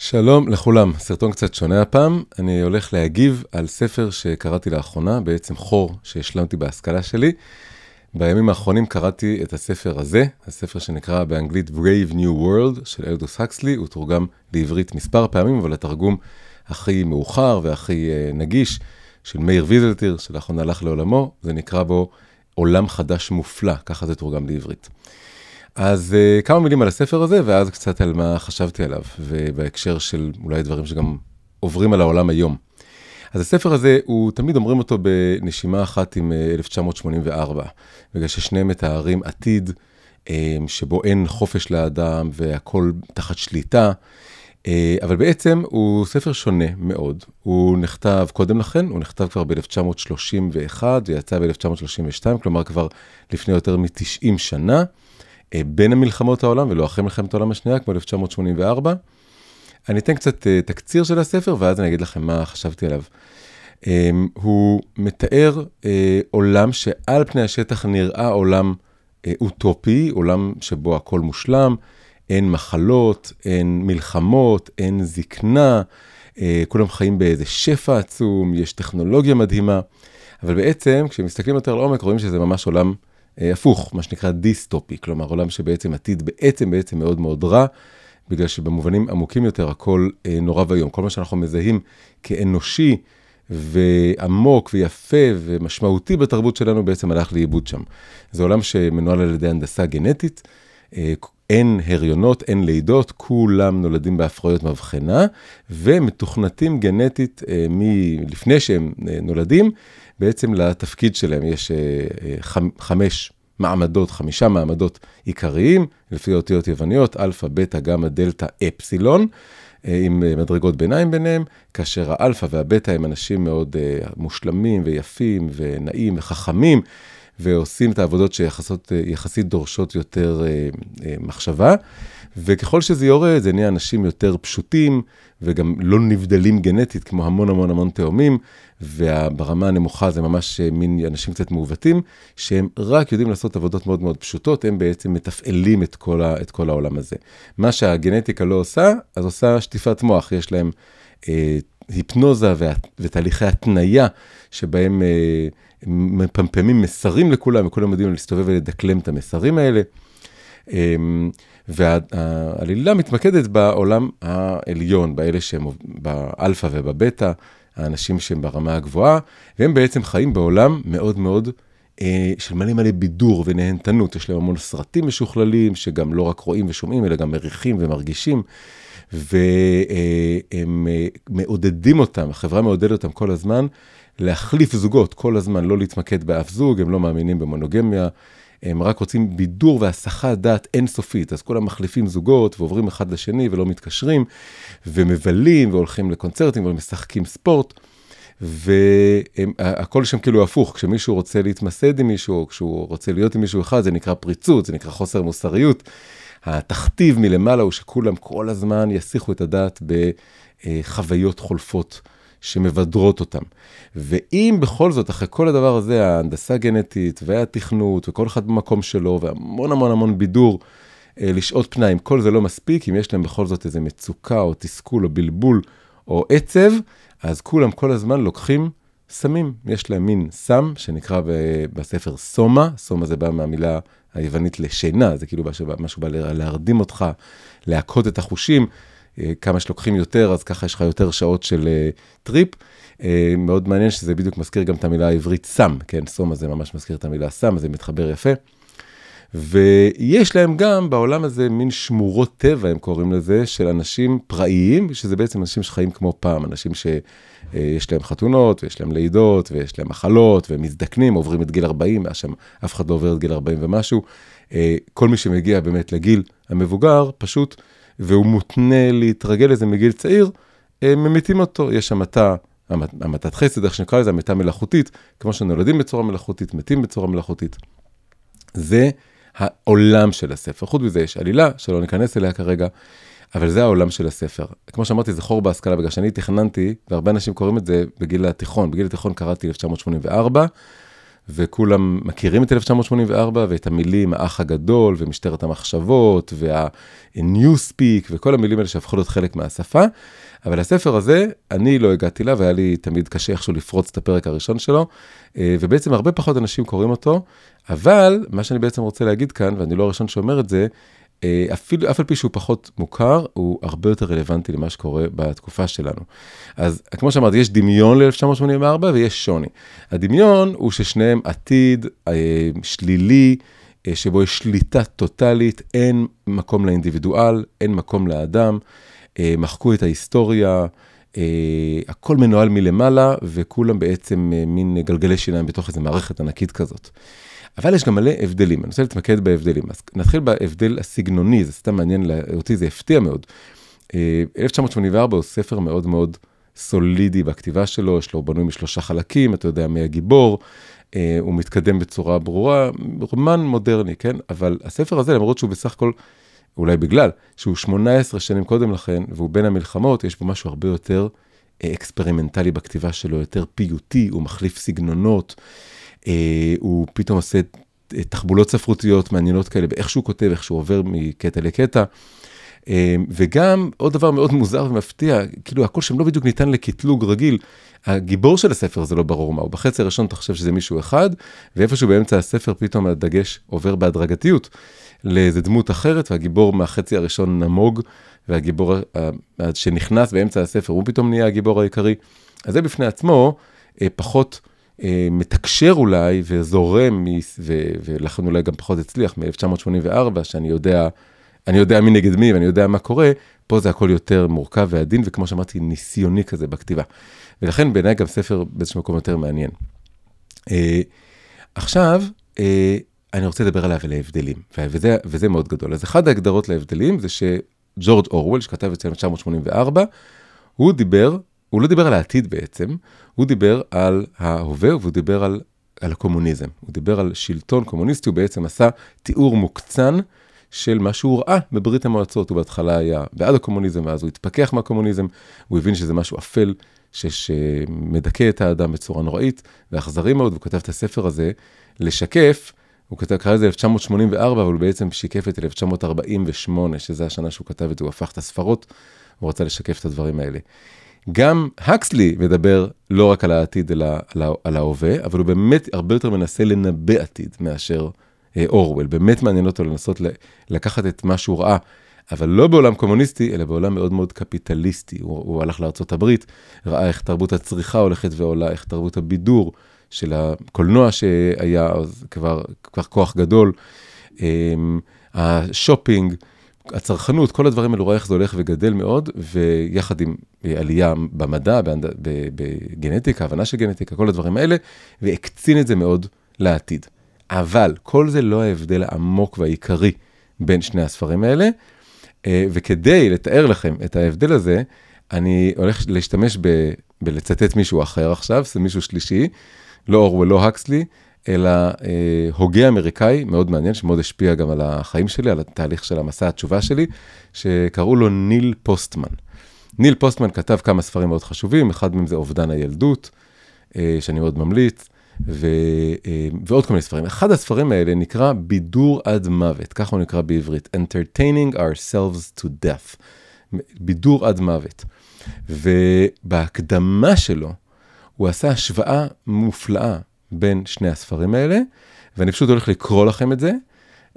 שלום לכולם, סרטון קצת שונה הפעם. אני הולך להגיב על ספר שקראתי לאחרונה, בעצם חור שהשלמתי בהשכלה שלי. בימים האחרונים קראתי את הספר הזה, הספר שנקרא באנגלית Brave New World של אלדוס הקסלי, הוא תורגם לעברית מספר פעמים, אבל התרגום הכי מאוחר והכי uh, נגיש של מאיר ויזלטיר, שלאחרונה הלך לעולמו, זה נקרא בו עולם חדש מופלא, ככה זה תורגם לעברית. אז uh, כמה מילים על הספר הזה, ואז קצת על מה חשבתי עליו, ובהקשר של אולי דברים שגם עוברים על העולם היום. אז הספר הזה, הוא תמיד אומרים אותו בנשימה אחת עם 1984, אה, בגלל ששניהם מתארים עתיד אה, שבו אין חופש לאדם והכול תחת שליטה, אבל בעצם הוא ספר שונה מאוד. הוא נכתב קודם לכן, הוא נכתב כבר ב-1931 ויצא ב-1932, כלומר כבר לפני יותר מ-90 שנה. אה, בין המלחמות העולם ולא אחרי מלחמת העולם השנייה, כמו 1984. אני אתן קצת uh, תקציר של הספר, ואז אני אגיד לכם מה חשבתי עליו. Um, הוא מתאר עולם שעל פני השטח נראה עולם אוטופי, עולם שבו הכל מושלם, אין מחלות, אין מלחמות, אין זקנה, כולם חיים באיזה שפע עצום, יש טכנולוגיה מדהימה, אבל בעצם כשמסתכלים יותר לעומק רואים שזה ממש עולם אה, הפוך, מה שנקרא דיסטופי, כלומר עולם שבעצם עתיד בעצם בעצם מאוד מאוד רע, בגלל שבמובנים עמוקים יותר הכל אה, נורא ואיום. כל מה שאנחנו מזהים כאנושי ועמוק ויפה ומשמעותי בתרבות שלנו בעצם הלך לאיבוד שם. זה עולם שמנוהל על ידי הנדסה גנטית. אה, אין הריונות, אין לידות, כולם נולדים בהפריות מבחנה, ומתוכנתים גנטית אה, מלפני שהם אה, נולדים, בעצם לתפקיד שלהם. יש אה, חמש מעמדות, חמישה מעמדות עיקריים, לפי אותיות יווניות, אלפא, בטא, גמא, דלתא, אפסילון. עם מדרגות ביניים ביניהם, כאשר האלפא והבטא הם אנשים מאוד מושלמים ויפים ונעים וחכמים, ועושים את העבודות שיחסית דורשות יותר אה, אה, מחשבה. וככל שזה יורד, זה נהיה אנשים יותר פשוטים, וגם לא נבדלים גנטית כמו המון המון המון תאומים, וברמה הנמוכה זה ממש אה, מין אנשים קצת מעוותים, שהם רק יודעים לעשות עבודות מאוד מאוד פשוטות, הם בעצם מתפעלים את כל, ה, את כל העולם הזה. מה שהגנטיקה לא עושה, אז עושה שטיפת מוח, יש להם אה, היפנוזה ותהליכי התניה שבהם... אה, מפמפמים מסרים לכולם, וכולם יודעים להסתובב ולדקלם את המסרים האלה. אמ, והעלילה מתמקדת בעולם העליון, באלה שהם באלפא ובבטא, האנשים שהם ברמה הגבוהה, והם בעצם חיים בעולם מאוד מאוד אה, של מלא מלא בידור ונהנתנות. יש להם המון סרטים משוכללים, שגם לא רק רואים ושומעים, אלא גם מריחים ומרגישים. והם אה, מעודדים אותם, החברה מעודדת אותם כל הזמן להחליף זוגות כל הזמן, לא להתמקד באף זוג, הם לא מאמינים במונוגמיה, הם רק רוצים בידור והסחת דעת אינסופית, אז כולם מחליפים זוגות ועוברים אחד לשני ולא מתקשרים, ומבלים והולכים לקונצרטים ומשחקים ספורט. והכל שם כאילו הפוך, כשמישהו רוצה להתמסד עם מישהו, או כשהוא רוצה להיות עם מישהו אחד, זה נקרא פריצות, זה נקרא חוסר מוסריות. התכתיב מלמעלה הוא שכולם כל הזמן יסיחו את הדעת בחוויות חולפות. שמבדרות אותם. ואם בכל זאת, אחרי כל הדבר הזה, ההנדסה הגנטית והתכנות, וכל אחד במקום שלו, והמון המון המון בידור, אה, לשעות פנאי, כל זה לא מספיק, אם יש להם בכל זאת איזה מצוקה, או תסכול, או בלבול, או עצב, אז כולם כל הזמן לוקחים סמים. יש להם מין סם שנקרא בספר סומה, סומה זה בא מהמילה היוונית לשינה, זה כאילו משהו בא להרדים אותך, להכות את החושים. אה, כמה שלוקחים יותר, אז ככה יש לך יותר שעות של אה, טריפ. אה, מאוד מעניין שזה בדיוק מזכיר גם את המילה העברית סם, כן, סומה הזה ממש מזכיר את המילה סם, אז זה מתחבר יפה. ויש להם גם בעולם הזה מין שמורות טבע, הם קוראים לזה, של אנשים פראיים, שזה בעצם אנשים שחיים כמו פעם, אנשים שיש להם חתונות, ויש להם לידות, ויש להם מחלות, והם מזדקנים, עוברים את גיל 40, ואז שם אף אחד לא עובר את גיל 40 ומשהו. כל מי שמגיע באמת לגיל המבוגר, פשוט והוא מותנה להתרגל לזה מגיל צעיר, ממיתים אותו. יש המתה, המתת חסד, איך שנקרא לזה, המתה מלאכותית, כמו שנולדים בצורה מלאכותית, מתים בצורה מלאכותית. זה העולם של הספר. חוץ מזה יש עלילה, שלא ניכנס אליה כרגע, אבל זה העולם של הספר. כמו שאמרתי, זה חור בהשכלה, בגלל שאני תכננתי, והרבה אנשים קוראים את זה בגיל התיכון. בגיל התיכון קראתי 1984, וכולם מכירים את 1984 ואת המילים האח הגדול ומשטרת המחשבות וה-Newspeak וכל המילים האלה שהפכו להיות חלק מהשפה. אבל הספר הזה, אני לא הגעתי אליו, והיה לי תמיד קשה איכשהו לפרוץ את הפרק הראשון שלו, אה, ובעצם הרבה פחות אנשים קוראים אותו, אבל מה שאני בעצם רוצה להגיד כאן, ואני לא הראשון שאומר את זה, אפילו, אף על פי שהוא פחות מוכר, הוא הרבה יותר רלוונטי למה שקורה בתקופה שלנו. אז כמו שאמרתי, יש דמיון ל-1984 ויש שוני. הדמיון הוא ששניהם עתיד אה, שלילי, אה, שבו יש שליטה טוטאלית, אין מקום לאינדיבידואל, אין מקום לאדם, אה, מחקו את ההיסטוריה, אה, הכל מנוהל מלמעלה, וכולם בעצם אה, מין גלגלי שיניים בתוך איזו מערכת ענקית כזאת. אבל יש גם מלא הבדלים, אני רוצה להתמקד בהבדלים. אז נתחיל בהבדל הסגנוני, זה סתם מעניין אותי, זה הפתיע מאוד. 1984 הוא ספר מאוד מאוד סולידי בכתיבה שלו, יש לו בנוי משלושה חלקים, אתה יודע מי הגיבור, הוא מתקדם בצורה ברורה, רומן מודרני, כן? אבל הספר הזה, למרות שהוא בסך הכל, אולי בגלל שהוא 18 שנים קודם לכן, והוא בין המלחמות, יש בו משהו הרבה יותר אקספרימנטלי בכתיבה שלו, יותר פיוטי, הוא מחליף סגנונות. אה, הוא פתאום עושה תחבולות ספרותיות מעניינות כאלה, באיך שהוא כותב, איך שהוא עובר מקטע לקטע. אה, וגם עוד דבר מאוד מוזר ומפתיע, כאילו הכל שם לא בדיוק ניתן לקטלוג רגיל. הגיבור של הספר זה לא ברור מה הוא. בחצי הראשון אתה חושב שזה מישהו אחד, ואיפשהו באמצע הספר פתאום הדגש עובר בהדרגתיות לאיזה דמות אחרת, והגיבור מהחצי הראשון נמוג, והגיבור שנכנס באמצע הספר הוא פתאום נהיה הגיבור העיקרי. אז זה בפני עצמו אה, פחות אה, מתקשר אולי וזורם, ולכן אולי גם פחות הצליח מ-1984, שאני יודע, אני יודע מי נגד מי ואני יודע מה קורה, פה זה הכל יותר מורכב ועדין, וכמו שאמרתי, ניסיוני כזה בכתיבה. ולכן בעיניי גם ספר באיזשהו מקום יותר מעניין. אה, עכשיו, אני רוצה לדבר עליו ולהבדלים, וזה, וזה מאוד גדול. אז אחת ההגדרות להבדלים זה שג'ורג' אורוול, שכתב את זה ב-1984, הוא דיבר הוא לא דיבר על העתיד בעצם, הוא דיבר על ההווה והוא דיבר על, על הקומוניזם. הוא דיבר על שלטון קומוניסטי, הוא בעצם עשה תיאור מוקצן של מה שהוא ראה בברית המועצות. הוא בהתחלה היה בעד הקומוניזם, ואז הוא התפכח מהקומוניזם, הוא הבין שזה משהו אפל שמדכא את האדם בצורה נוראית ואכזרי מאוד, והוא כתב את הספר הזה לשקף. הוא כתב, קרא לזה 1984, אבל הוא בעצם שיקף את 1948, שזה השנה שהוא כתב את זה, הוא הפך את הספרות, הוא רצה לשקף את הדברים האלה. גם הקסלי מדבר לא רק על העתיד, אלא על, על ההווה, אבל הוא באמת הרבה יותר מנסה לנבא עתיד מאשר אה, אורוול. באמת מעניין אותו לנסות לקחת את מה שהוא ראה, אבל לא בעולם קומוניסטי, אלא בעולם מאוד מאוד קפיטליסטי. הוא, הוא הלך לארה"ב, ראה איך תרבות הצריכה הולכת ועולה, איך תרבות הבידור של הקולנוע שהיה אז כבר, כבר כוח גדול, אה, השופינג. הצרכנות, כל הדברים האלו, רואה איך זה הולך וגדל מאוד, ויחד עם עלייה במדע, בגנטיקה, הבנה של גנטיקה, כל הדברים האלה, והקצין את זה מאוד לעתיד. אבל כל זה לא ההבדל העמוק והעיקרי בין שני הספרים האלה, אה, וכדי לתאר לכם את ההבדל הזה, אני הולך להשתמש ב, בלצטט מישהו אחר עכשיו, זה מישהו שלישי, לא אורוול, לא הקסלי, אלא אה, הוגה אמריקאי מאוד מעניין, שמאוד השפיע גם על החיים שלי, על התהליך של המסע התשובה שלי, שקראו לו ניל פוסטמן. ניל פוסטמן כתב כמה ספרים מאוד חשובים, אחד מהם זה אובדן הילדות, אה, שאני מאוד ממליץ, ו, אה, ועוד כל מיני ספרים. אחד הספרים האלה נקרא בידור עד מוות, ככה הוא נקרא בעברית, Entertaining ourselves to death, בידור עד מוות. ובהקדמה שלו, הוא עשה השוואה מופלאה בין שני הספרים האלה, ואני פשוט הולך לקרוא לכם את זה.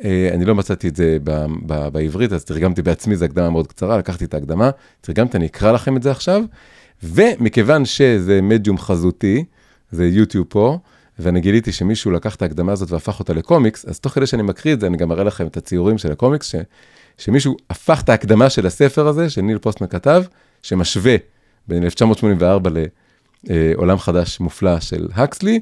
אה, אני לא מצאתי את זה ב- ב- בעברית, אז תרגמתי בעצמי, זו הקדמה מאוד קצרה, לקחתי את ההקדמה, תרגמתי, אני אקרא לכם את זה עכשיו, ומכיוון שזה מדיום חזותי, זה יוטיוב פה, ואני גיליתי שמישהו לקח את ההקדמה הזאת והפך אותה לקומיקס, אז תוך כדי שאני מקריא את זה, אני גם אראה לכם את הציורים של הקומיקס, ש, שמישהו הפך את ההקדמה של הספר הזה, שניל פוסטמן כתב, שמשווה בין 1984 לעולם חדש מופלא של הקסלי,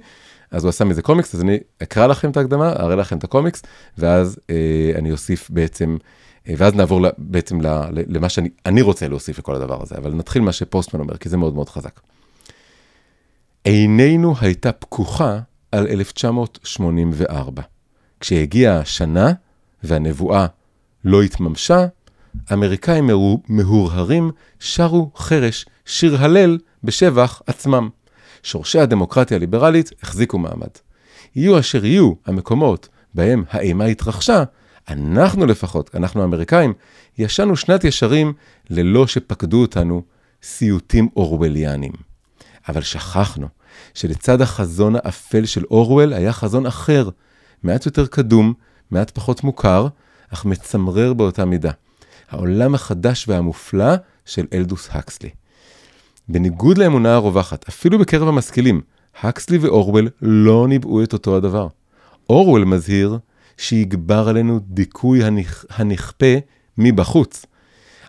אז הוא עשה מזה קומיקס, אז אני אקרא לכם את ההקדמה, אראה לכם את הקומיקס, ואז אה, אני אוסיף בעצם, אה, ואז נעבור בעצם למה שאני רוצה להוסיף לכל הדבר הזה, אבל נתחיל מה שפוסטמן אומר, כי זה מאוד מאוד חזק. עינינו הייתה פקוחה על 1984. כשהגיעה השנה והנבואה לא התממשה, אמריקאים מהורהרים שרו חרש שיר הלל בשבח עצמם. שורשי הדמוקרטיה הליברלית החזיקו מעמד. יהיו אשר יהיו המקומות בהם האימה התרחשה, אנחנו לפחות, אנחנו האמריקאים, ישנו שנת ישרים ללא שפקדו אותנו סיוטים אורווליאנים. אבל שכחנו שלצד החזון האפל של אורוול היה חזון אחר, מעט יותר קדום, מעט פחות מוכר, אך מצמרר באותה מידה. העולם החדש והמופלא של אלדוס הקסלי. בניגוד לאמונה הרווחת, אפילו בקרב המשכילים, הקסלי ואורוול לא ניבאו את אותו הדבר. אורוול מזהיר שיגבר עלינו דיכוי הנכ... הנכפה מבחוץ.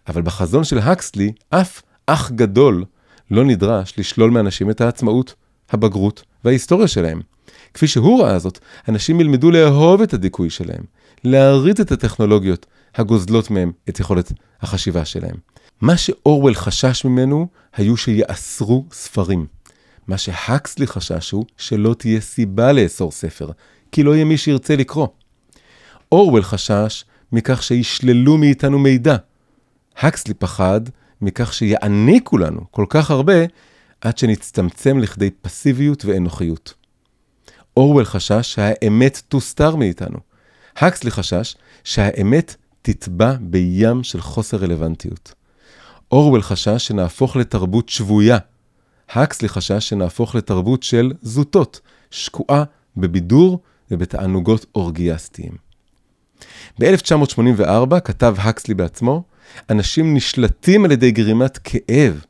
אבל בחזון של הקסלי, אף אח גדול לא נדרש לשלול מאנשים את העצמאות, הבגרות וההיסטוריה שלהם. כפי שהוא ראה זאת, אנשים ילמדו לאהוב את הדיכוי שלהם, להריץ את הטכנולוגיות הגוזלות מהם את יכולת החשיבה שלהם. מה שאורוול חשש ממנו היו שיאסרו ספרים. מה שהקסלי חשש הוא שלא תהיה סיבה לאסור ספר, כי לא יהיה מי שירצה לקרוא. אורוול חשש מכך שישללו מאיתנו מידע. הקסלי פחד מכך שיעניקו לנו כל כך הרבה, עד שנצטמצם לכדי פסיביות ואנוכיות. אורוול חשש שהאמת תוסתר מאיתנו. הקסלי חשש שהאמת תטבע בים של חוסר רלוונטיות. אורוול חשש שנהפוך לתרבות שבויה. הקסלי חשש שנהפוך לתרבות של זוטות, שקועה בבידור ובתענוגות אורגיאסטיים. ב-1984 כתב הקסלי בעצמו, אנשים נשלטים על ידי גרימת כאב.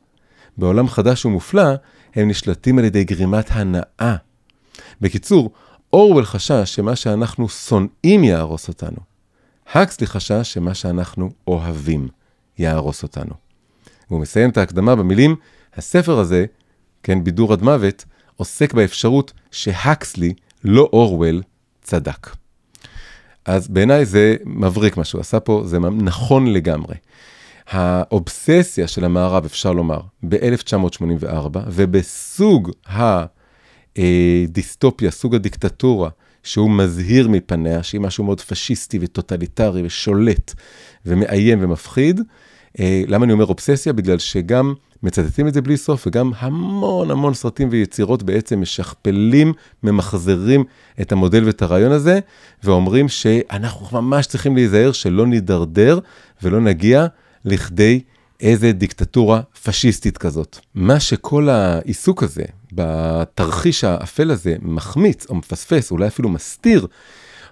בעולם חדש ומופלא, הם נשלטים על ידי גרימת הנאה. בקיצור, אורוול חשש שמה שאנחנו שונאים יהרוס אותנו. הקסלי חשש שמה שאנחנו אוהבים יהרוס אותנו. והוא מסיים את ההקדמה במילים, הספר הזה, כן, בידור עד מוות, עוסק באפשרות שהקסלי, לא אורוול, צדק. אז בעיניי זה מבריק מה שהוא עשה פה, זה נכון לגמרי. האובססיה של המערב, אפשר לומר, ב-1984, ובסוג הדיסטופיה, סוג הדיקטטורה, שהוא מזהיר מפניה, שהיא משהו מאוד פשיסטי וטוטליטרי ושולט ומאיים ומפחיד. אה, למה אני אומר אובססיה? בגלל שגם מצטטים את זה בלי סוף, וגם המון המון סרטים ויצירות בעצם משכפלים, ממחזרים את המודל ואת הרעיון הזה, ואומרים שאנחנו ממש צריכים להיזהר שלא נידרדר ולא נגיע לכדי איזה דיקטטורה פשיסטית כזאת. מה שכל העיסוק הזה, בתרחיש האפל הזה, מחמיץ או מפספס, אולי אפילו מסתיר,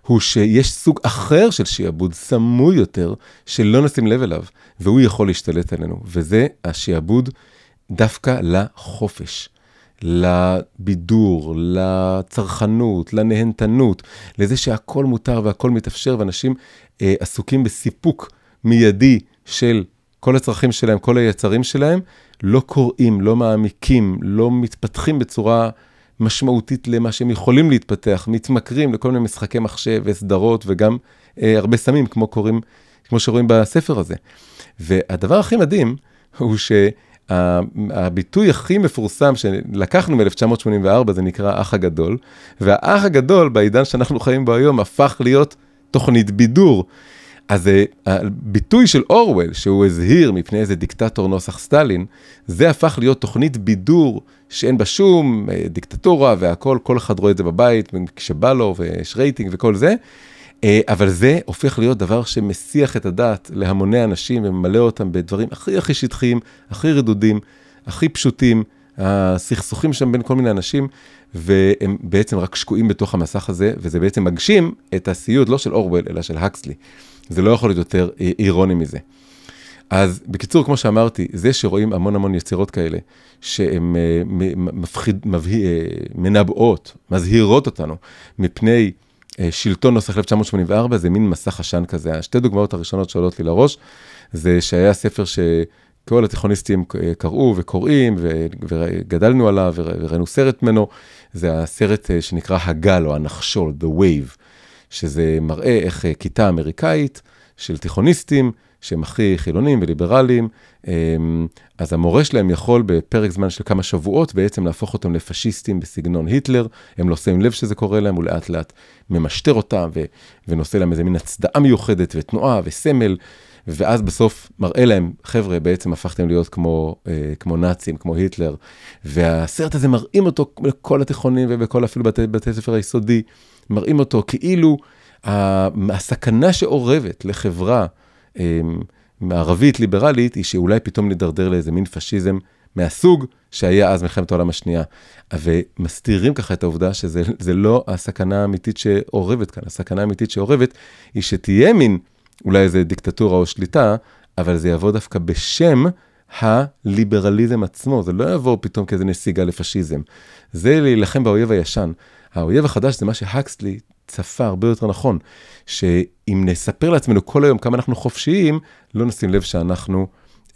הוא שיש סוג אחר של שיעבוד, סמוי יותר, שלא נשים לב אליו, והוא יכול להשתלט עלינו, וזה השיעבוד דווקא לחופש. לבידור, לצרכנות, לנהנתנות, לזה שהכל מותר והכל מתאפשר, ואנשים אה, עסוקים בסיפוק מיידי של כל הצרכים שלהם, כל היצרים שלהם, לא קוראים, לא מעמיקים, לא מתפתחים בצורה משמעותית למה שהם יכולים להתפתח, מתמכרים לכל מיני משחקי מחשב וסדרות וגם אה, הרבה סמים, כמו קוראים, כמו שרואים בספר הזה. והדבר הכי מדהים הוא שהביטוי הכי מפורסם שלקחנו מ-1984 זה נקרא האח הגדול, והאח הגדול בעידן שאנחנו חיים בו היום הפך להיות תוכנית בידור. אז אה, הביטוי של אורוול, שהוא הזהיר מפני איזה דיקטטור נוסח סטלין, זה הפך להיות תוכנית בידור שאין בה שום אה, דיקטטורה והכל, כל אחד רואה את זה בבית, כשבא לו ויש רייטינג וכל זה, אבל זה הופך להיות דבר שמסיח את הדעת להמוני אנשים וממלא אותם בדברים הכי הכי שטחיים, הכי רדודים, הכי פשוטים, הסכסוכים שם בין כל מיני אנשים, והם בעצם רק שקועים בתוך המסך הזה, וזה בעצם מגשים את הסיוט, לא של אורוול, אלא של הקסלי. זה לא יכול להיות יותר אירוני מזה. אז בקיצור, כמו שאמרתי, זה שרואים המון המון יצירות כאלה, שהן אה, מפחיד, מבהי, אה, מנבאות, מזהירות אותנו מפני אה, שלטון נוסח 1984, זה מין מסך עשן כזה. השתי דוגמאות הראשונות שעולות לי לראש, זה שהיה ספר שכל התיכוניסטים קראו וקוראים, וגדלנו עליו וראינו סרט ממנו, זה הסרט שנקרא הגל או הנחשול, The Wave. שזה מראה איך אה, כיתה אמריקאית של תיכוניסטים, שהם הכי חילונים וליברליים, אמ, אז המורה שלהם יכול בפרק זמן של כמה שבועות בעצם להפוך אותם לפשיסטים בסגנון היטלר, הם לא שמים לב שזה קורה להם, הוא לאט לאט ממשטר אותם ו- ונושא להם איזה מין הצדעה מיוחדת ותנועה וסמל, ואז בסוף מראה להם, חבר'ה, בעצם הפכתם להיות כמו, אה, כמו נאצים, כמו היטלר, והסרט הזה מראים אותו לכל התיכונים ובכל אפילו בתי, בתי ספר היסודי, מראים אותו כאילו הסכנה שאורבת לחברה מערבית ליברלית היא שאולי פתאום נידרדר לאיזה מין פשיזם מהסוג שהיה אז מלחמת העולם השנייה. ומסתירים ככה את העובדה שזה לא הסכנה האמיתית שאורבת כאן, הסכנה האמיתית שאורבת היא שתהיה מין אולי איזה דיקטטורה או שליטה, אבל זה יבוא דווקא בשם הליברליזם עצמו, זה לא יבוא פתאום כאיזה נסיגה לפשיזם. זה להילחם באויב הישן. האויב החדש זה מה שהקסלי צפה הרבה יותר נכון, שאם נספר לעצמנו כל היום כמה אנחנו חופשיים, לא נשים לב שאנחנו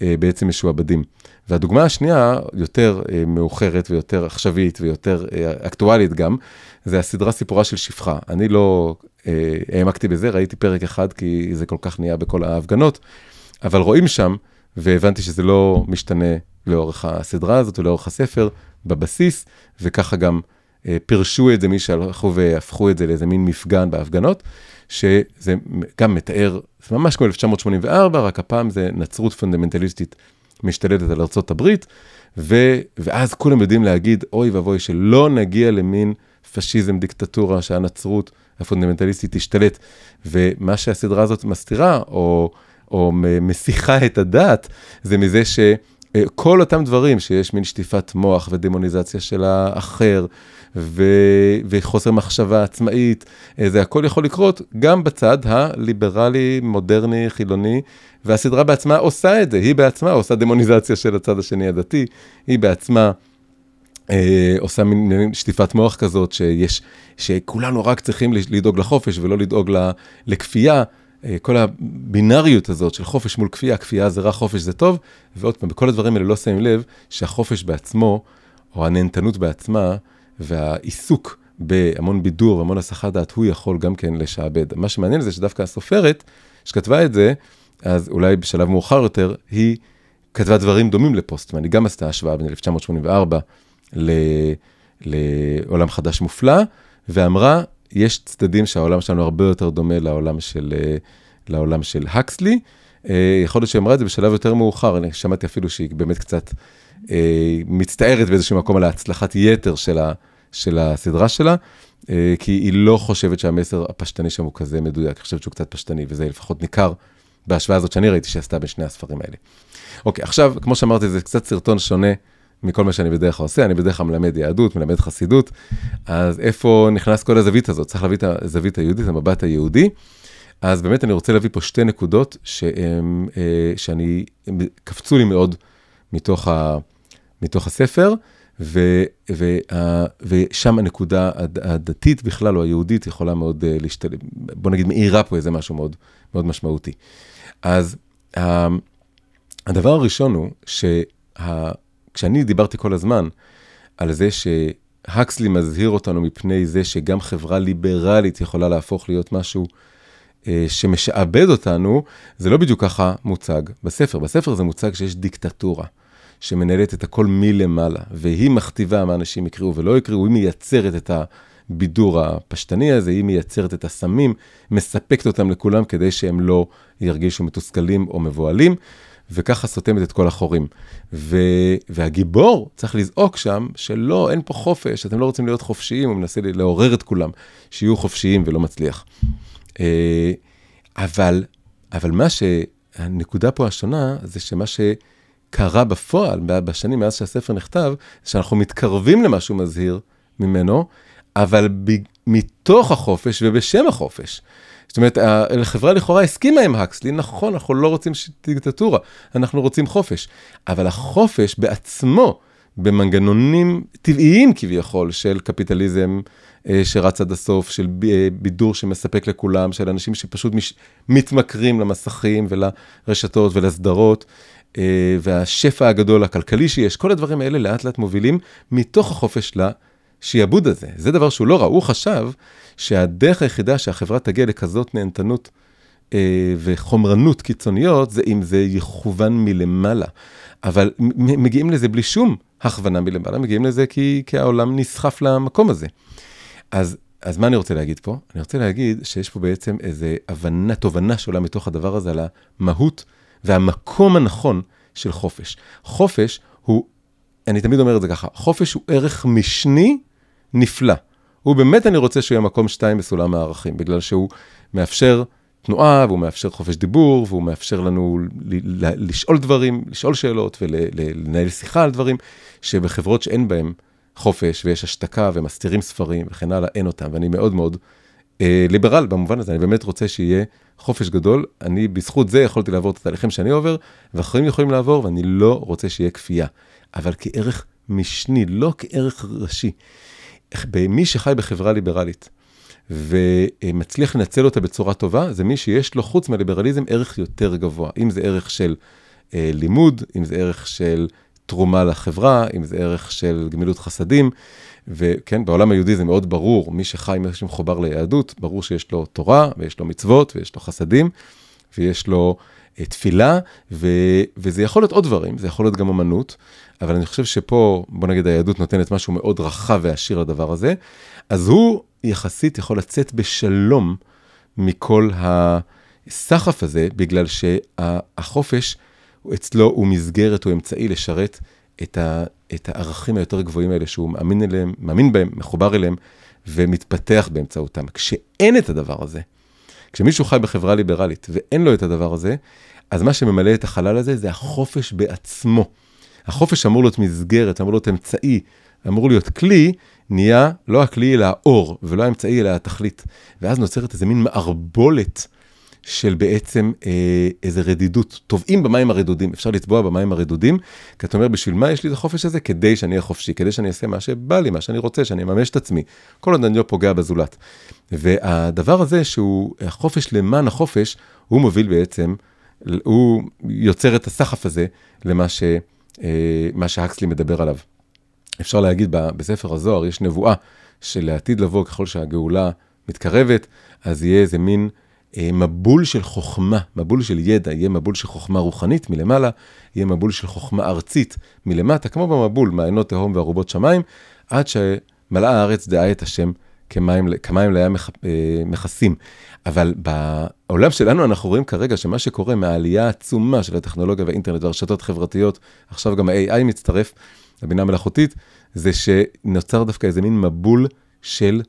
אה, בעצם משועבדים. והדוגמה השנייה, יותר אה, מאוחרת ויותר עכשווית ויותר אה, אקטואלית גם, זה הסדרה סיפורה של שפחה. אני לא אה, העמקתי בזה, ראיתי פרק אחד כי זה כל כך נהיה בכל ההפגנות, אבל רואים שם, והבנתי שזה לא משתנה לאורך הסדרה הזאת ולאורך הספר, בבסיס, וככה גם פירשו את זה, מי שהלכו והפכו את זה לאיזה מין מפגן בהפגנות, שזה גם מתאר, זה ממש כמו 1984, רק הפעם זה נצרות פונדמנטליסטית משתלטת על הברית, ו, ואז כולם יודעים להגיד, אוי ואבוי, שלא נגיע למין פשיזם, דיקטטורה, שהנצרות הפונדמנטליסטית תשתלט. ומה שהסדרה הזאת מסתירה, או, או מסיחה את הדעת, זה מזה ש... כל אותם דברים שיש מין שטיפת מוח ודמוניזציה של האחר ו... וחוסר מחשבה עצמאית, זה הכל יכול לקרות גם בצד הליברלי, מודרני, חילוני, והסדרה בעצמה עושה את זה, היא בעצמה עושה דמוניזציה של הצד השני הדתי, היא בעצמה אה, עושה מין שטיפת מוח כזאת, שיש, שכולנו רק צריכים לדאוג לחופש ולא לדאוג לכפייה. אה, כל הבינאריות הזאת של חופש מול כפייה, כפייה זה רע, חופש זה טוב, ועוד פעם, בכל הדברים האלה לא שמים לב שהחופש בעצמו, או הנהנתנות בעצמה, והעיסוק בהמון בידור והמון הסחת דעת, הוא יכול גם כן לשעבד. מה שמעניין זה שדווקא הסופרת שכתבה את זה, אז אולי בשלב מאוחר יותר, היא כתבה דברים דומים לפוסטמן, היא גם עשתה השוואה בין 1984 ל, לעולם חדש מופלא, ואמרה, יש צדדים שהעולם שלנו הרבה יותר דומה לעולם של, לעולם של הקסלי. אה, יכול להיות שהיא אמרה את זה בשלב יותר מאוחר, אני שמעתי אפילו שהיא באמת קצת אה, מצטערת באיזשהו מקום על ההצלחת יתר של, ה, של הסדרה שלה, אה, כי היא לא חושבת שהמסר הפשטני שם הוא כזה מדויק, היא חושבת שהוא קצת פשטני, וזה לפחות ניכר בהשוואה הזאת שאני ראיתי שעשתה בין שני הספרים האלה. אוקיי, עכשיו, כמו שאמרתי, זה קצת סרטון שונה מכל מה שאני בדרך כלל עושה, אני בדרך כלל מלמד יהדות, מלמד חסידות, אז איפה נכנס כל הזווית הזאת? צריך להביא את הזווית היהודית, המבט היהודי. אז באמת אני רוצה להביא פה שתי נקודות שהם, אה, שאני, קפצו לי מאוד מתוך, ה, מתוך הספר, ו, ו, ושם הנקודה הדתית בכלל, או היהודית, יכולה מאוד אה, להשתלב, בוא נגיד, מאירה פה איזה משהו מאוד, מאוד משמעותי. אז הדבר הראשון הוא, שה, כשאני דיברתי כל הזמן על זה שהקסלי מזהיר אותנו מפני זה שגם חברה ליברלית יכולה להפוך להיות משהו אה, שמשעבד אותנו, זה לא בדיוק ככה מוצג בספר. בספר זה מוצג שיש דיקטטורה. שמנהלת את הכל מלמעלה, והיא מכתיבה מה אנשים יקראו ולא יקראו, היא מייצרת את הבידור הפשטני הזה, היא מייצרת את הסמים, מספקת אותם לכולם כדי שהם לא ירגישו מתוסכלים או מבוהלים, וככה סותמת את כל החורים. ו... והגיבור צריך לזעוק שם שלא, אין פה חופש, אתם לא רוצים להיות חופשיים, הוא מנסה לעורר את כולם, שיהיו חופשיים ולא מצליח. אה, אבל, אבל מה שהנקודה פה השונה, זה שמה שקרה בפועל בשנים מאז שהספר נכתב, שאנחנו מתקרבים למשהו מזהיר ממנו, אבל ב... מתוך החופש ובשם החופש. זאת אומרת, החברה לכאורה הסכימה עם הקסלי, נכון, אנחנו לא רוצים דיקטטורה, אנחנו רוצים חופש. אבל החופש בעצמו, במנגנונים טבעיים כביכול של קפיטליזם אה, שרץ עד הסוף, של אה, בידור שמספק לכולם, של אנשים שפשוט מש, מתמכרים למסכים ולרשתות ולסדרות, אה, והשפע הגדול הכלכלי שיש, כל הדברים האלה לאט לאט מובילים מתוך החופש לשעבוד הזה. זה דבר שהוא לא רע, הוא חשב שהדרך היחידה שהחברה תגיע לכזאת נהנתנות אה, וחומרנות קיצוניות, זה אם זה יכוון מלמעלה. אבל מגיעים לזה בלי שום הכוונה מלמעלה, מגיעים לזה כי, כי העולם נסחף למקום הזה. אז אז מה אני רוצה להגיד פה? אני רוצה להגיד שיש פה בעצם איזו הבנה, תובנה שעולה מתוך הדבר הזה על המהות והמקום הנכון של חופש. חופש הוא, אני תמיד אומר את זה ככה, חופש הוא ערך משני נפלא. הוא באמת, אני רוצה שהוא יהיה מקום שתיים בסולם הערכים, בגלל שהוא מאפשר תנועה, והוא מאפשר חופש דיבור, והוא מאפשר לנו לשאול דברים, לשאול שאלות ולנהל שיחה על דברים שבחברות שאין בהן חופש ויש השתקה ומסתירים ספרים וכן הלאה, אין אותם. ואני מאוד מאוד אה, ליברל במובן הזה, אני באמת רוצה שיהיה חופש גדול. אני בזכות זה יכולתי לעבור את התהליכים שאני עובר, ואחרים יכולים לעבור, ואני לא רוצה שיהיה כפייה. אבל כערך משני, לא כערך ראשי. מי שחי בחברה ליברלית, ומצליח לנצל אותה בצורה טובה, זה מי שיש לו, חוץ מהליברליזם, ערך יותר גבוה. אם זה ערך של אה, לימוד, אם זה ערך של תרומה לחברה, אם זה ערך של גמילות חסדים, וכן, בעולם היהודי זה מאוד ברור, מי שחי, מי שמחובר ליהדות, ברור שיש לו תורה, ויש לו מצוות, ויש לו חסדים, ויש לו תפילה, ו, וזה יכול להיות עוד דברים, זה יכול להיות גם אמנות, אבל אני חושב שפה, בוא נגיד, היהדות נותנת משהו מאוד רחב ועשיר לדבר הזה, אז הוא יחסית יכול לצאת בשלום מכל הסחף הזה, בגלל שהחופש אצלו הוא מסגרת, הוא אמצעי לשרת את, ה, את הערכים היותר גבוהים האלה שהוא מאמין אליהם, מאמין בהם, מחובר אליהם ומתפתח באמצעותם. כשאין את הדבר הזה, כשמישהו חי בחברה ליברלית ואין לו את הדבר הזה, אז מה שממלא את החלל הזה זה החופש בעצמו. החופש אמור להיות מסגרת, אמור להיות אמצעי, אמור להיות כלי, נהיה לא הכלי אלא האור, ולא האמצעי אלא התכלית. ואז נוצרת איזה מין מערבולת של בעצם אה, איזה רדידות. טובעים במים הרדודים, אפשר לטבוע במים הרדודים, כי אתה אומר, בשביל מה יש לי את החופש הזה? כדי שאני אהיה חופשי, כדי שאני אעשה מה שבא לי, מה שאני רוצה, שאני אממש את עצמי. כל עוד אני לא פוגע בזולת. והדבר הזה, שהוא החופש למען החופש, הוא מוביל בעצם, הוא יוצר את הסחף הזה למה ש, אה, שהקסלי מדבר עליו. אפשר להגיד, בספר הזוהר יש נבואה שלעתיד לבוא, ככל שהגאולה מתקרבת, אז יהיה איזה מין מבול של חוכמה, מבול של ידע, יהיה מבול של חוכמה רוחנית מלמעלה, יהיה מבול של חוכמה ארצית מלמטה, כמו במבול, מעיינות תהום וארובות שמיים, עד שמלאה הארץ דעה את השם כמים, כמים לים אה, מכסים. אבל בעולם שלנו אנחנו רואים כרגע שמה שקורה מהעלייה העצומה של הטכנולוגיה והאינטרנט והרשתות החברתיות, עכשיו גם ה-AI מצטרף, הבינה מלאכותית, זה שנוצר דווקא איזה מין מבול של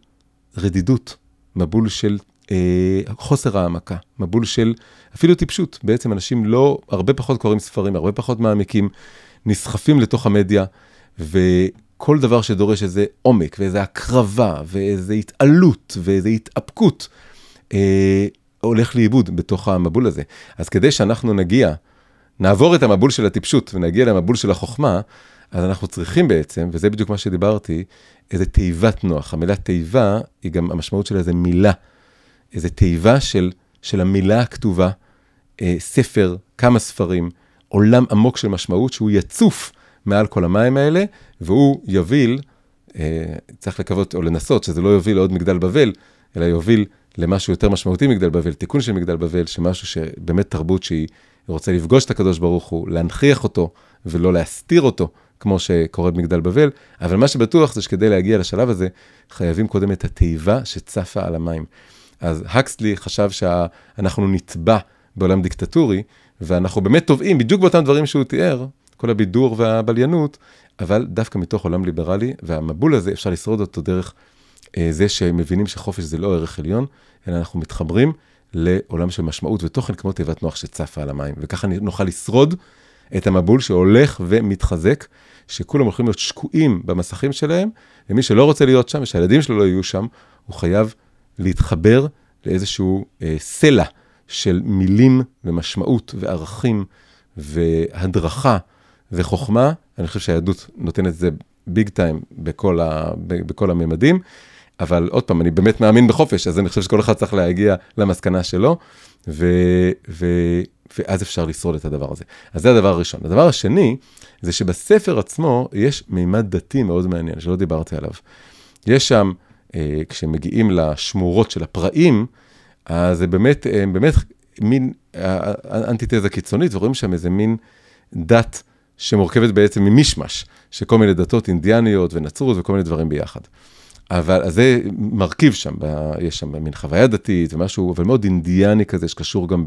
רדידות, מבול של אה, חוסר העמקה, מבול של אפילו טיפשות. בעצם אנשים לא, הרבה פחות קוראים ספרים, הרבה פחות מעמיקים, נסחפים לתוך המדיה, וכל דבר שדורש איזה עומק, ואיזה הקרבה, ואיזה התעלות, ואיזה התאפקות, אה, הולך לאיבוד בתוך המבול הזה. אז כדי שאנחנו נגיע, נעבור את המבול של הטיפשות ונגיע למבול של החוכמה, אז אנחנו צריכים בעצם, וזה בדיוק מה שדיברתי, איזה תיבת נוח. המילה תיבה, היא גם, המשמעות שלה זה מילה. איזה תיבה של, של המילה הכתובה, אה, ספר, כמה ספרים, עולם עמוק של משמעות שהוא יצוף מעל כל המים האלה, והוא יוביל, אה, צריך לקוות או לנסות שזה לא יוביל לעוד מגדל בבל, אלא יוביל למשהו יותר משמעותי מגדל בבל, תיקון של מגדל בבל, שמשהו שבאמת תרבות שהיא רוצה לפגוש את הקדוש ברוך הוא, להנכיח אותו ולא להסתיר אותו, כמו שקורה במגדל בבל, אבל מה שבטוח זה שכדי להגיע לשלב הזה, חייבים קודם את התיבה שצפה על המים. אז הקסלי חשב שאנחנו נטבע בעולם דיקטטורי, ואנחנו באמת טובעים בדיוק באותם דברים שהוא תיאר, כל הבידור והבליינות, אבל דווקא מתוך עולם ליברלי, והמבול הזה, אפשר לשרוד אותו דרך אה, זה שמבינים שחופש זה לא ערך עליון, אלא אנחנו מתחברים לעולם של משמעות ותוכן כמו תיבת נוח שצפה על המים, וככה נוכל לשרוד את המבול שהולך ומתחזק, שכולם הולכים להיות שקועים במסכים שלהם, ומי שלא רוצה להיות שם, ושהילדים שלו לא יהיו שם, הוא חייב להתחבר לאיזשהו אה, סלע של מילים ומשמעות וערכים והדרכה וחוכמה. אני חושב שהיהדות נותנת את זה ביג טיים בכל, ה, בכל הממדים. אבל עוד פעם, אני באמת מאמין בחופש, אז אני חושב שכל אחד צריך להגיע למסקנה שלו, ו, ו, ואז אפשר לשרוד את הדבר הזה. אז זה הדבר הראשון. הדבר השני, זה שבספר עצמו יש מימד דתי מאוד מעניין, שלא דיברתי עליו. יש שם כשמגיעים לשמורות של הפראים, אז זה באמת, אה, באמת מין אה, אנטיתזה קיצונית, ורואים שם איזה מין דת שמורכבת בעצם ממישמש, שכל מיני דתות אינדיאניות ונצרות וכל מיני דברים ביחד. אבל אז זה מרכיב שם, יש שם מין חוויה דתית ומשהו, אבל מאוד אינדיאני כזה, שקשור גם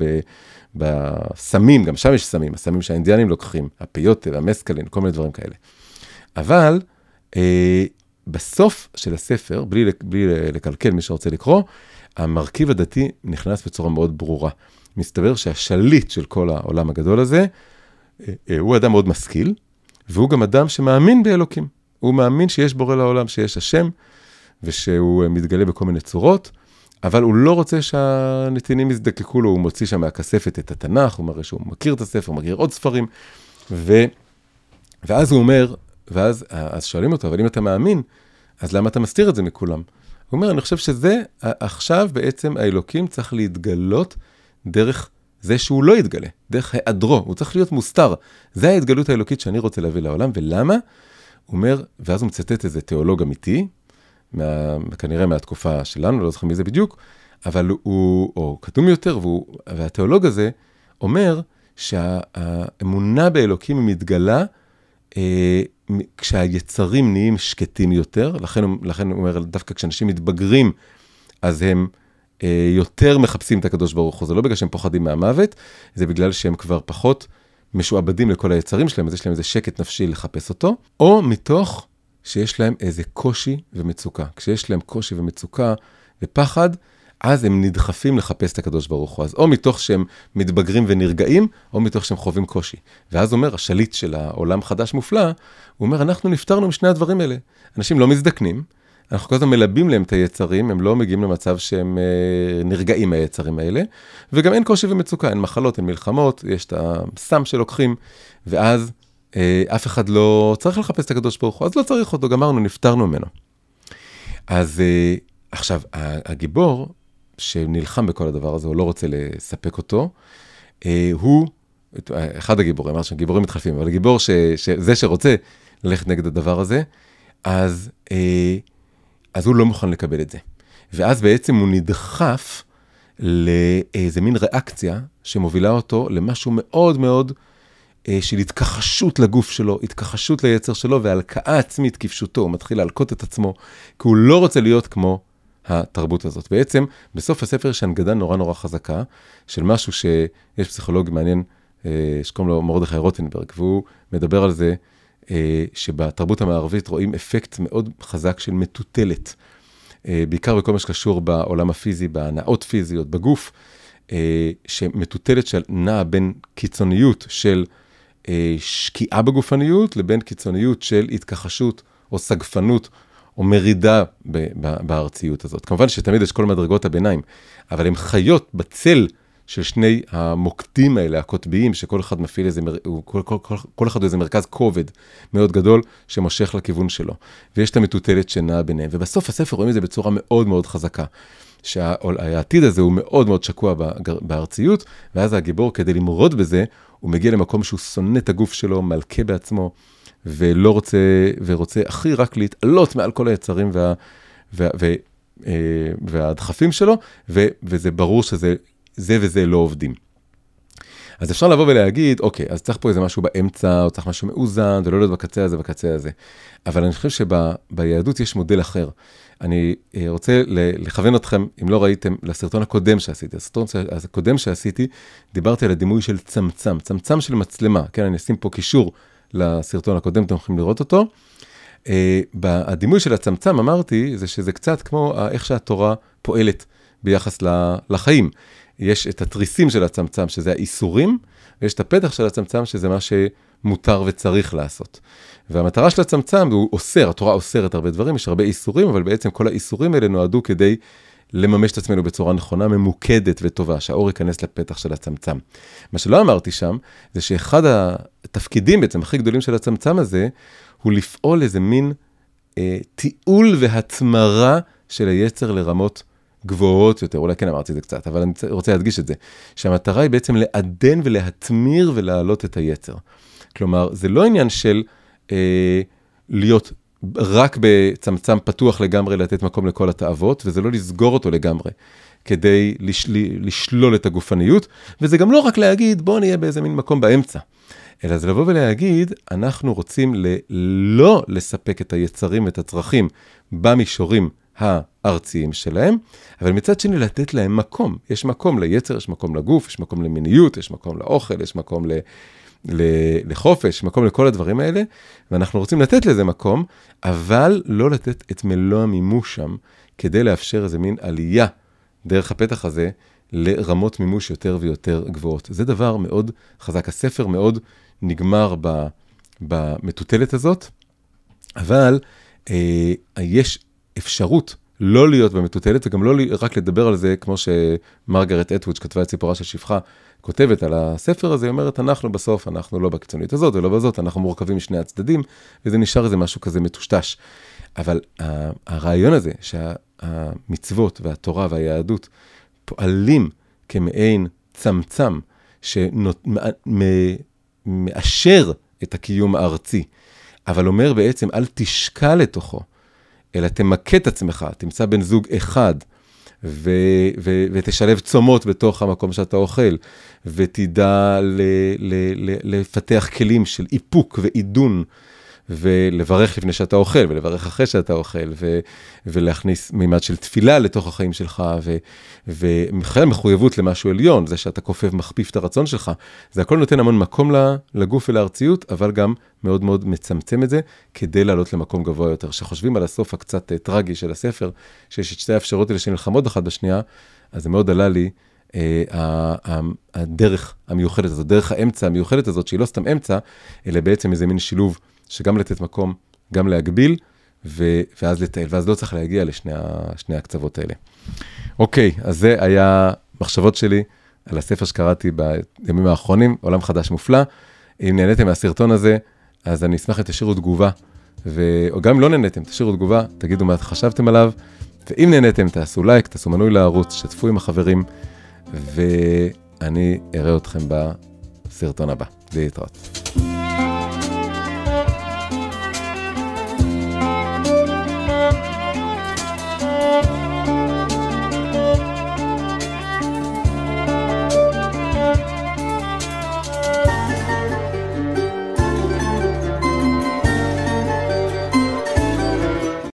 בסמים, גם שם יש סמים, הסמים שהאינדיאנים לוקחים, הפיוטה והמסקלין, כל מיני דברים כאלה. אבל אה, בסוף של הספר, בלי, בלי לקלקל מי שרוצה לקרוא, המרכיב הדתי נכנס בצורה מאוד ברורה. מסתבר שהשליט של כל העולם הגדול הזה, אה, אה, הוא אדם מאוד משכיל, והוא גם אדם שמאמין באלוקים. הוא מאמין שיש בורא לעולם, שיש השם, ושהוא אה, מתגלה בכל מיני צורות, אבל הוא לא רוצה שהנתינים יזדקקו לו, הוא מוציא שם מהכספת את התנ"ך, הוא מראה שהוא מכיר את הספר, הוא מכיר עוד ספרים, ו... ואז הוא אומר, ואז אז שואלים אותו, אבל אם אתה מאמין, אז למה אתה מסתיר את זה מכולם? הוא אומר, אני חושב שזה, עכשיו בעצם האלוקים צריך להתגלות דרך זה שהוא לא יתגלה, דרך היעדרו, הוא צריך להיות מוסתר. זה ההתגלות האלוקית שאני רוצה להביא לעולם, ולמה? הוא אומר, ואז הוא מצטט איזה תיאולוג אמיתי, מה, כנראה מהתקופה שלנו, לא זוכר מי זה בדיוק, אבל הוא, או קדום יותר, והוא, והתיאולוג הזה אומר שהאמונה באלוקים מתגלה אה, כשהיצרים נהיים שקטים יותר, לכן, לכן הוא אומר, דווקא כשאנשים מתבגרים, אז הם אה, יותר מחפשים את הקדוש ברוך הוא, זה לא בגלל שהם פוחדים מהמוות, זה בגלל שהם כבר פחות משועבדים לכל היצרים שלהם, אז יש להם איזה שקט נפשי לחפש אותו, או מתוך שיש להם איזה קושי ומצוקה. כשיש להם קושי ומצוקה ופחד, אז הם נדחפים לחפש את הקדוש ברוך הוא. אז או מתוך שהם מתבגרים ונרגעים, או מתוך שהם חווים קושי. ואז אומר השליט של העולם חדש מופלא, הוא אומר, אנחנו נפטרנו משני הדברים האלה. אנשים לא מזדקנים, אנחנו כל הזמן מלבים להם את היצרים, הם לא מגיעים למצב שהם אה, נרגעים מהיצרים האלה, וגם אין קושי ומצוקה, אין מחלות, אין מלחמות, יש את הסם שלוקחים, ואז אה, אף אחד לא צריך לחפש את הקדוש ברוך הוא, אז לא צריך אותו, גמרנו, נפטרנו ממנו. אז אה, עכשיו, הגיבור שנלחם בכל הדבר הזה, הוא לא רוצה לספק אותו, אה, הוא, אחד הגיבורים, אמר שגיבורים מתחלפים, אבל הגיבור, ש, ש, זה שרוצה ללכת נגד הדבר הזה, אז, אה, אז הוא לא מוכן לקבל את זה. ואז בעצם הוא נדחף לאיזה מין ריאקציה שמובילה אותו למשהו מאוד מאוד אה, של התכחשות לגוף שלו, התכחשות ליצר שלו והלקאה עצמית כפשוטו. הוא מתחיל להלקות את עצמו, כי הוא לא רוצה להיות כמו התרבות הזאת. בעצם, בסוף הספר יש הנגדה נורא נורא חזקה של משהו שיש פסיכולוג מעניין אה, שקוראים לו מרדכי רוטנברג, והוא מדבר על זה אה, שבתרבות המערבית רואים אפקט מאוד חזק של מטוטלת. אה, בעיקר בכל מה שקשור בעולם הפיזי, בהנאות פיזיות, בגוף, שמטוטלת שנעה בין קיצוניות של שקיעה בגופניות לבין קיצוניות של התכחשות או סגפנות או מרידה בארציות הזאת. כמובן שתמיד יש כל מדרגות הביניים, אבל הן חיות בצל של שני המוקדים האלה, הקוטביים, שכל אחד מפעיל איזה, כל, כל, כל, כל אחד הוא איזה מרכז כובד מאוד גדול שמושך לכיוון שלו. ויש את המטוטלת שנעה ביניהם. ובסוף הספר רואים את זה בצורה מאוד מאוד חזקה. שהעתיד הזה הוא מאוד מאוד שקוע בארציות, ואז הגיבור, כדי למרוד בזה, הוא מגיע למקום שהוא שונא את הגוף שלו, מלכה בעצמו, ולא רוצה, ורוצה הכי רק להתעלות מעל כל היצרים וה, וה, וה, אה, והדחפים שלו, ו, וזה ברור שזה זה וזה לא עובדים. אז אפשר לבוא ולהגיד, אוקיי, אז צריך פה איזה משהו באמצע, או צריך משהו מאוזן, ולא להיות בקצה הזה, בקצה הזה. אבל אני חושב שביהדות יש מודל אחר. אני אה, רוצה לכוון אתכם, אם לא ראיתם, לסרטון הקודם שעשיתי. הסרטון הקודם שעשיתי, דיברתי על הדימוי של צמצם, צמצם של מצלמה. כן, אני אשים פה קישור לסרטון הקודם, אתם יכולים לראות אותו. הדימוי של הצמצם, אמרתי, זה שזה קצת כמו איך שהתורה פועלת ביחס לחיים. יש את התריסים של הצמצם, שזה האיסורים, ויש את הפתח של הצמצם, שזה מה שמותר וצריך לעשות. והמטרה של הצמצם, הוא אוסר, התורה אוסרת הרבה דברים, יש הרבה איסורים, אבל בעצם כל האיסורים האלה נועדו כדי לממש את עצמנו בצורה נכונה, ממוקדת וטובה, שהאור ייכנס לפתח של הצמצם. מה שלא אמרתי שם, זה שאחד התפקידים בעצם הכי גדולים של הצמצם הזה, הוא לפעול איזה מין אה, תיעול והצמרה של היצר לרמות גבוהות יותר, אולי כן אמרתי את זה קצת, אבל אני רוצה להדגיש את זה, שהמטרה היא בעצם לעדן ולהתמיר ולהעלות את היצר. כלומר, זה לא עניין של אה, להיות רק בצמצם פתוח לגמרי לתת מקום לכל התאוות, וזה לא לסגור אותו לגמרי, כדי לשל, לשלול את הגופניות, וזה גם לא רק להגיד, בואו נהיה באיזה מין מקום באמצע, אלא זה לבוא ולהגיד, אנחנו רוצים ל- לא לספק את היצרים ואת הצרכים במישורים הארציים שלהם, אבל מצד שני לתת להם מקום. יש מקום ליצר, יש מקום לגוף, יש מקום למיניות, יש מקום לאוכל, יש מקום ל... לחופש, מקום לכל הדברים האלה, ואנחנו רוצים לתת לזה מקום, אבל לא לתת את מלוא המימוש שם, כדי לאפשר איזה מין עלייה דרך הפתח הזה לרמות מימוש יותר ויותר גבוהות. זה דבר מאוד חזק. הספר מאוד נגמר במטוטלת הזאת, אבל אה, יש אפשרות לא להיות במטוטלת, וגם לא רק לדבר על זה, כמו שמרגרט אטווד, שכתבה את סיפורה של שפחה, כותבת על הספר הזה, היא אומרת, אנחנו בסוף, אנחנו לא בקיצונית הזאת ולא בזאת, אנחנו מורכבים משני הצדדים, וזה נשאר איזה משהו כזה מטושטש. אבל הרעיון הזה, שהמצוות והתורה והיהדות פועלים כמעין צמצם, שמאשר את הקיום הארצי, אבל אומר בעצם, אל תשקע לתוכו, אלא תמקד את עצמך, תמצא בן זוג אחד, ו- ו- ותשלב צומות בתוך המקום שאתה אוכל, ותדע ל- ל- ל- לפתח כלים של איפוק ועידון. ולברך לפני שאתה אוכל, ולברך אחרי שאתה אוכל, ו, ולהכניס מימד של תפילה לתוך החיים שלך, ובכלל מחויבות למשהו עליון, זה שאתה כופף, מכפיף את הרצון שלך, זה הכל נותן המון מקום לגוף ולארציות, אבל גם מאוד מאוד מצמצם את זה, כדי לעלות למקום גבוה יותר. כשחושבים על הסוף הקצת אה, טרגי של הספר, שיש את שתי האפשרויות האלה שנלחמות אחת בשנייה, אז זה מאוד עלה לי. Uh, הדרך המיוחדת הזאת, דרך האמצע המיוחדת הזאת, שהיא לא סתם אמצע, אלא בעצם איזה מין שילוב שגם לתת מקום, גם להגביל, ו, ואז לטייל, ואז לא צריך להגיע לשני הקצוות האלה. אוקיי, אז זה היה מחשבות שלי על הספר שקראתי בימים האחרונים, עולם חדש מופלא. אם נהניתם מהסרטון הזה, אז אני אשמח אם תשאירו תגובה, ו... או גם אם לא נהניתם, תשאירו תגובה, תגידו מה חשבתם עליו, ואם נהניתם, תעשו לייק, תעשו מנוי לערוץ, שתפו עם החברים, ואני אראה אתכם בסרטון הבא. להתראות.